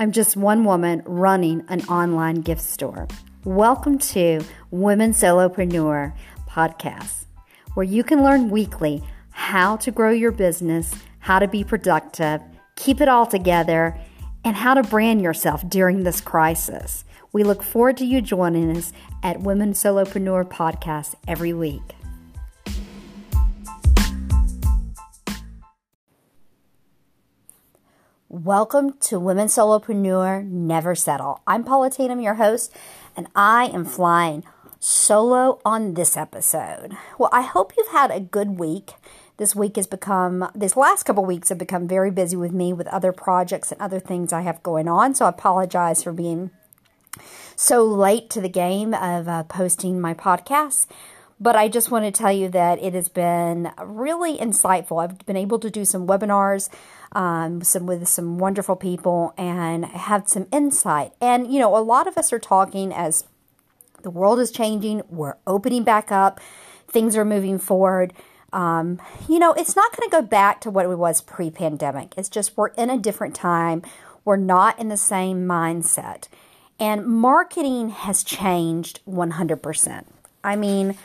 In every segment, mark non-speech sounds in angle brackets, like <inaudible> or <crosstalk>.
I'm just one woman running an online gift store. Welcome to Women Solopreneur Podcast, where you can learn weekly how to grow your business, how to be productive, keep it all together, and how to brand yourself during this crisis. We look forward to you joining us at Women Solopreneur Podcast every week. Welcome to Women Solopreneur Never Settle. I'm Paula Tatum, your host, and I am flying solo on this episode. Well, I hope you've had a good week. This week has become, this last couple weeks have become very busy with me with other projects and other things I have going on. So I apologize for being so late to the game of uh, posting my podcast. But I just want to tell you that it has been really insightful. I've been able to do some webinars um, some with some wonderful people and have some insight. And you know, a lot of us are talking as the world is changing. We're opening back up. Things are moving forward. Um, you know, it's not going to go back to what it was pre-pandemic. It's just we're in a different time. We're not in the same mindset. And marketing has changed 100%. I mean,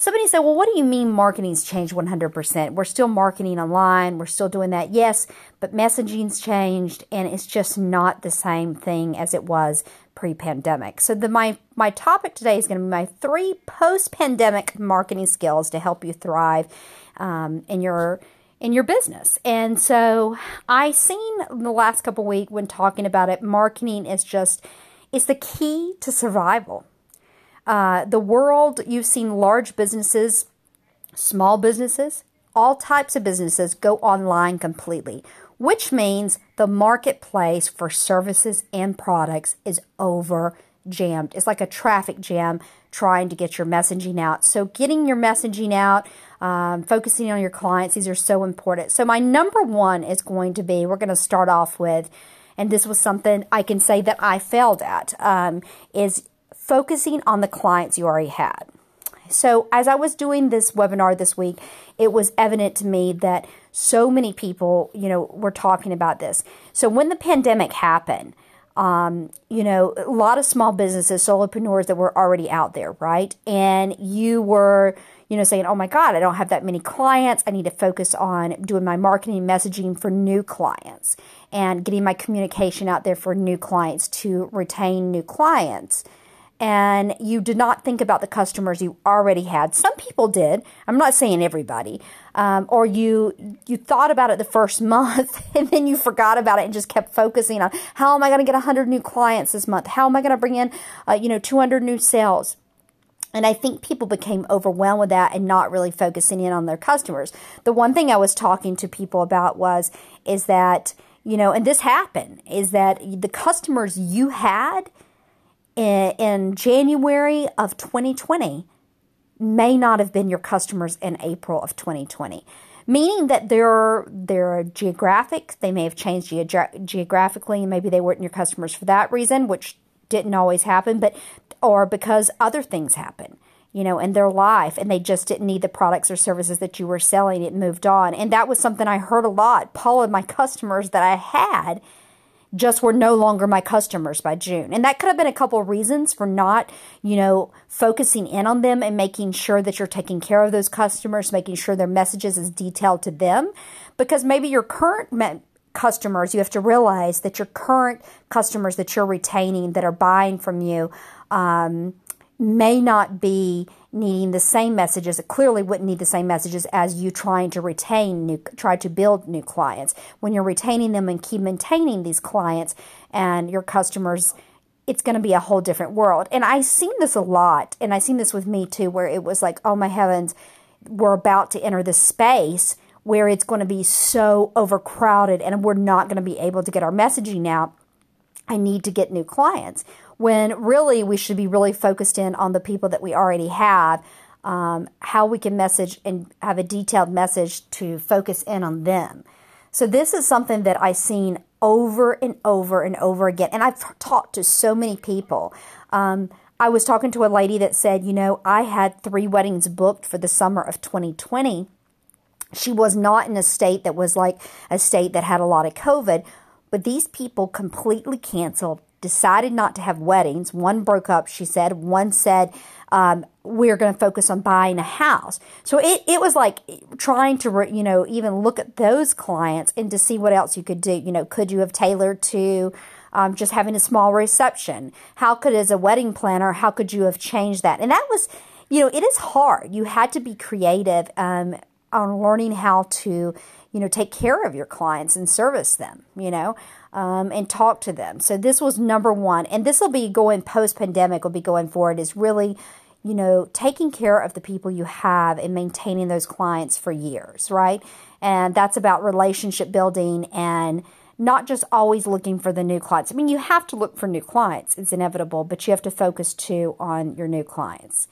Somebody said, well, what do you mean marketing's changed 100%? We're still marketing online. We're still doing that. Yes, but messaging's changed and it's just not the same thing as it was pre-pandemic. So the my my topic today is going to be my three post-pandemic marketing skills to help you thrive um, in your in your business. And so I seen the last couple week when talking about it, marketing is just it's the key to survival. Uh, the world, you've seen large businesses, small businesses, all types of businesses go online completely, which means the marketplace for services and products is over jammed. It's like a traffic jam trying to get your messaging out. So, getting your messaging out, um, focusing on your clients, these are so important. So, my number one is going to be we're going to start off with, and this was something I can say that I failed at, um, is focusing on the clients you already had. So, as I was doing this webinar this week, it was evident to me that so many people, you know, were talking about this. So, when the pandemic happened, um, you know, a lot of small businesses, solopreneurs that were already out there, right? And you were, you know, saying, oh my God, I don't have that many clients. I need to focus on doing my marketing messaging for new clients and getting my communication out there for new clients to retain new clients and you did not think about the customers you already had. Some people did. I'm not saying everybody. Um, or you you thought about it the first <laughs> month and then you forgot about it and just kept focusing on how am I going to get 100 new clients this month? How am I going to bring in uh, you know 200 new sales? And I think people became overwhelmed with that and not really focusing in on their customers. The one thing I was talking to people about was is that you know, and this happened is that the customers you had in, in January of 2020 may not have been your customers in April of 2020 meaning that they're they're geographic they may have changed ge- geographically. Maybe they weren't your customers for that reason which didn't always happen but or because other things happen you know in their life and they just didn't need the products or services that you were selling. It moved on. And that was something i heard a lot paul and my customers that i had just were no longer my customers by June. And that could have been a couple of reasons for not, you know, focusing in on them and making sure that you're taking care of those customers, making sure their messages is detailed to them. Because maybe your current me- customers, you have to realize that your current customers that you're retaining that are buying from you um, may not be needing the same messages. It clearly wouldn't need the same messages as you trying to retain new, try to build new clients. When you're retaining them and keep maintaining these clients and your customers, it's going to be a whole different world. And I've seen this a lot, and I've seen this with me too, where it was like, oh my heavens, we're about to enter this space where it's going to be so overcrowded and we're not going to be able to get our messaging out. I need to get new clients when really we should be really focused in on the people that we already have, um, how we can message and have a detailed message to focus in on them. So this is something that I've seen over and over and over again, and I've talked to so many people. Um, I was talking to a lady that said, you know, I had three weddings booked for the summer of 2020. She was not in a state that was like a state that had a lot of COVID, But these people completely canceled, decided not to have weddings. One broke up, she said. One said, um, we're going to focus on buying a house. So it, it was like trying to, you know, even look at those clients and to see what else you could do. You know, could you have tailored to um, just having a small reception? How could, as a wedding planner, how could you have changed that? And that was, you know, it is hard. You had to be creative um, on learning how to, you know, take care of your clients and service them, you know, um, and talk to them. So this was number one. And this will be going post pandemic, will be going forward, is really, you know, taking care of the people you have and maintaining those clients for years, right? And that's about relationship building and not just always looking for the new clients. I mean, you have to look for new clients, it's inevitable, but you have to focus too on your new clients.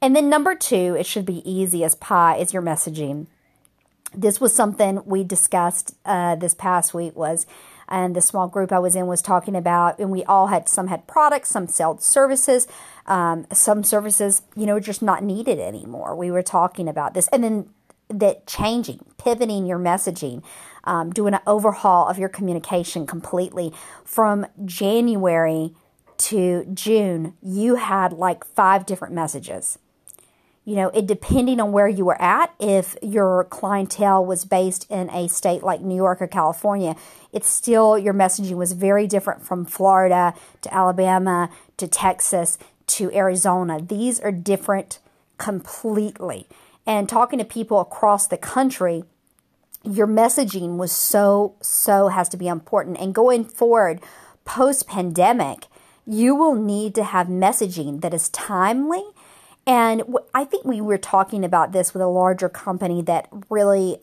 And then number two, it should be easy as pie, is your messaging. This was something we discussed uh, this past week was and the small group I was in was talking about, and we all had some had products, some sold services, um, some services, you know, just not needed anymore. We were talking about this, and then that changing, pivoting your messaging, um, doing an overhaul of your communication completely from January to June. You had like five different messages you know, it depending on where you were at, if your clientele was based in a state like New York or California, it's still your messaging was very different from Florida to Alabama to Texas to Arizona. These are different completely. And talking to people across the country, your messaging was so, so has to be important. And going forward, post pandemic, you will need to have messaging that is timely and I think we were talking about this with a larger company that really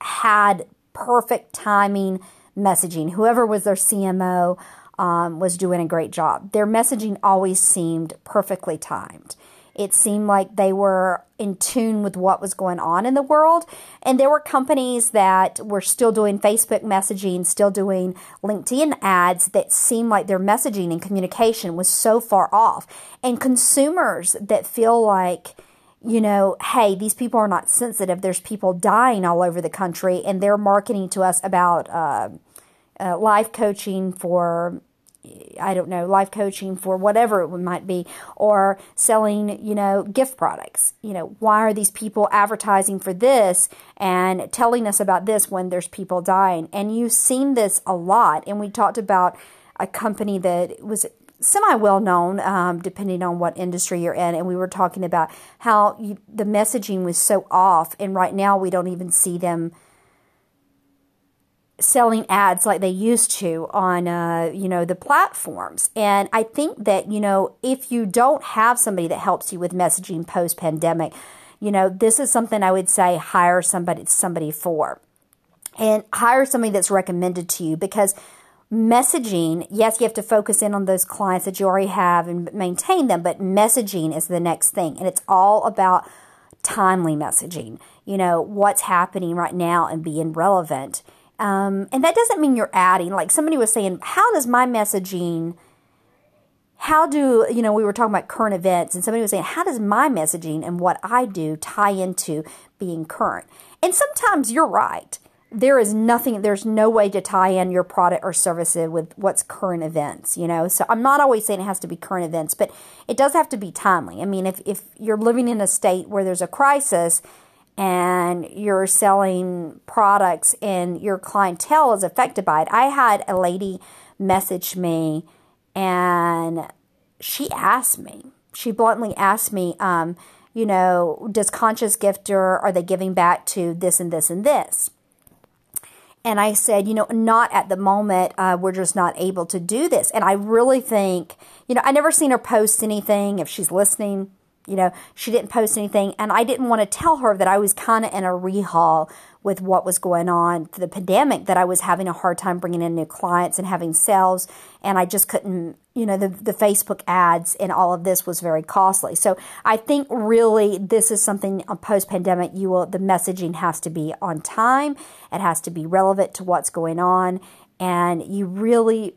had perfect timing messaging. Whoever was their CMO um, was doing a great job. Their messaging always seemed perfectly timed. It seemed like they were in tune with what was going on in the world. And there were companies that were still doing Facebook messaging, still doing LinkedIn ads that seemed like their messaging and communication was so far off. And consumers that feel like, you know, hey, these people are not sensitive. There's people dying all over the country, and they're marketing to us about uh, uh, life coaching for I don't know, life coaching for whatever it might be, or selling, you know, gift products. You know, why are these people advertising for this and telling us about this when there's people dying? And you've seen this a lot. And we talked about a company that was semi well known, um, depending on what industry you're in. And we were talking about how you, the messaging was so off. And right now we don't even see them selling ads like they used to on uh, you know the platforms. And i think that you know if you don't have somebody that helps you with messaging post pandemic you know this is something i would say hire somebody somebody for. And hire somebody that's recommended to you because messaging yes you have to focus in on those clients that you already have and maintain them but messaging is the next thing. And it's all about timely messaging you know what's happening right now and being relevant um, and that doesn't mean you're adding. Like somebody was saying, how does my messaging, how do, you know, we were talking about current events, and somebody was saying, how does my messaging and what I do tie into being current? And sometimes you're right. There is nothing, there's no way to tie in your product or service with what's current events, you know? So I'm not always saying it has to be current events, but it does have to be timely. I mean, if, if you're living in a state where there's a crisis, and you're selling products and your clientele is affected by it. I had a lady message me and she asked me, she bluntly asked me, um, you know, does Conscious Gifter, are they giving back to this and this and this? And I said, you know, not at the moment. Uh, we're just not able to do this. And I really think, you know, I never seen her post anything. If she's listening, you know, she didn't post anything. And I didn't want to tell her that I was kind of in a rehaul with what was going on, the pandemic, that I was having a hard time bringing in new clients and having sales. And I just couldn't, you know, the, the Facebook ads and all of this was very costly. So I think really this is something uh, post pandemic, you will, the messaging has to be on time. It has to be relevant to what's going on. And you really,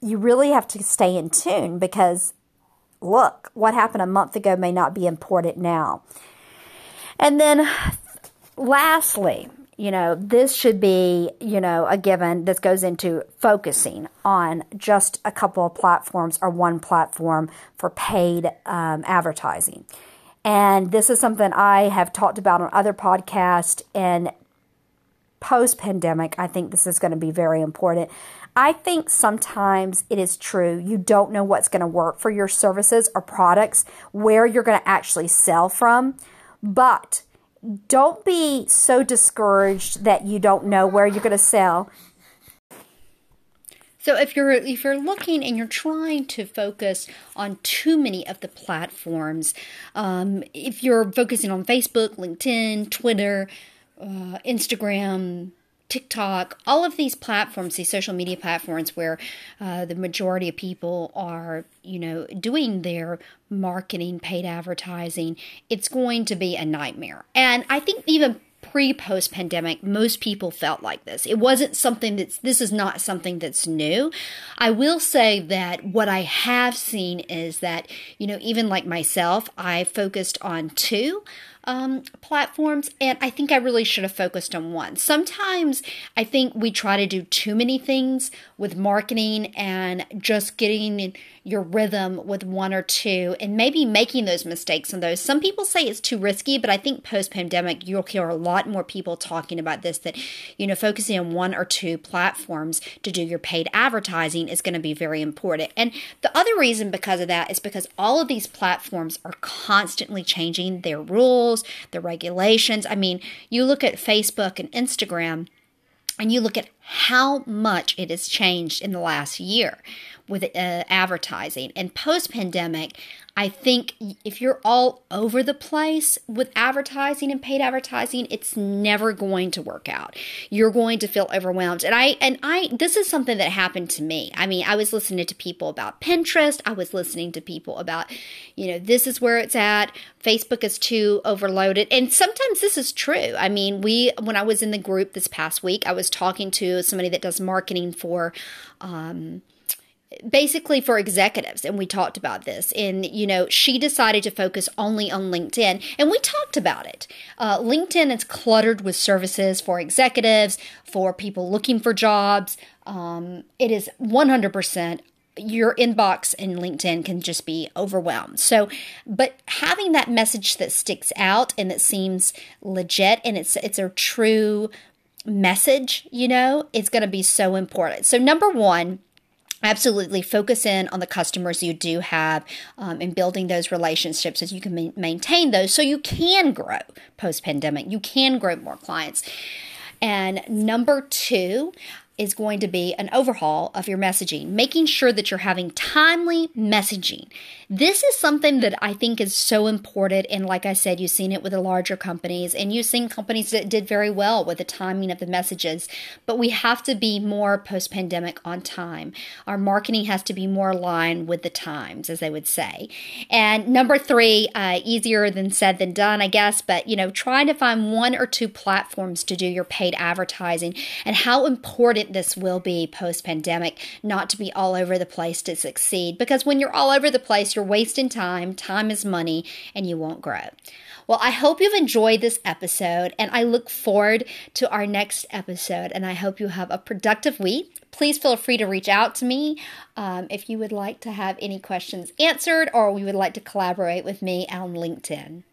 you really have to stay in tune because look, what happened a month ago may not be important now. And then lastly, you know, this should be, you know, a given. This goes into focusing on just a couple of platforms or one platform for paid um, advertising. And this is something I have talked about on other podcasts. And post pandemic, I think this is going to be very important. I think sometimes it is true. You don't know what's going to work for your services or products, where you're going to actually sell from. But don't be so discouraged that you don't know where you're going to sell. So if you're if you're looking and you're trying to focus on too many of the platforms, um, if you're focusing on Facebook, LinkedIn, Twitter, uh, Instagram, TikTok, all of these platforms, these social media platforms where uh, the majority of people are, you know, doing their marketing, paid advertising, it's going to be a nightmare. And I think even pre post pandemic, most people felt like this. It wasn't something that's, this is not something that's new. I will say that what I have seen is that, you know, even like myself, I focused on two um, platforms, and I think I really should have focused on one. Sometimes I think we try to do too many things with marketing and just getting your rhythm with one or two, and maybe making those mistakes on those. Some people say it's too risky, but I think post pandemic, you'll hear a lot more people talking about this that, you know, focusing on one or two platforms to do your paid advertising is going to be very important. And the other reason because of that is because all of these platforms are constantly changing their rules rules, the regulations. I mean, you look at Facebook and Instagram and you look at how much it has changed in the last year with uh, advertising. And post pandemic, I think if you're all over the place with advertising and paid advertising, it's never going to work out. You're going to feel overwhelmed. And I and I this is something that happened to me. I mean, I was listening to people about Pinterest, I was listening to people about, you know, this is where it's at. Facebook is too overloaded. And sometimes this is true. I mean, we when I was in the group this past week, I was talking to somebody that does marketing for um basically for executives and we talked about this and you know she decided to focus only on linkedin and we talked about it. Uh, linkedin is cluttered with services for executives for people looking for jobs. Um, it is 100% your inbox in linkedin can just be overwhelmed. So but having that message that sticks out and that seems legit and it's it's a true message you know it's going to be so important. So number one absolutely focus in on the customers you do have um, and building those relationships as you can ma- maintain those so you can grow post pandemic you can grow more clients. And number two is going to be an overhaul of your messaging, making sure that you're having timely messaging. This is something that I think is so important. And like I said, you've seen it with the larger companies, and you've seen companies that did very well with the timing of the messages. But we have to be more post pandemic on time. Our marketing has to be more aligned with the times, as they would say. And number three, uh, easier than said than done, I guess, but you know, trying to find one or two platforms to do your paid advertising and how important this will be post pandemic, not to be all over the place to succeed. Because when you're all over the place, you're wasting time, time is money, and you won't grow. Well, I hope you've enjoyed this episode, and I look forward to our next episode. And I hope you have a productive week. Please feel free to reach out to me um, if you would like to have any questions answered or we would like to collaborate with me on LinkedIn.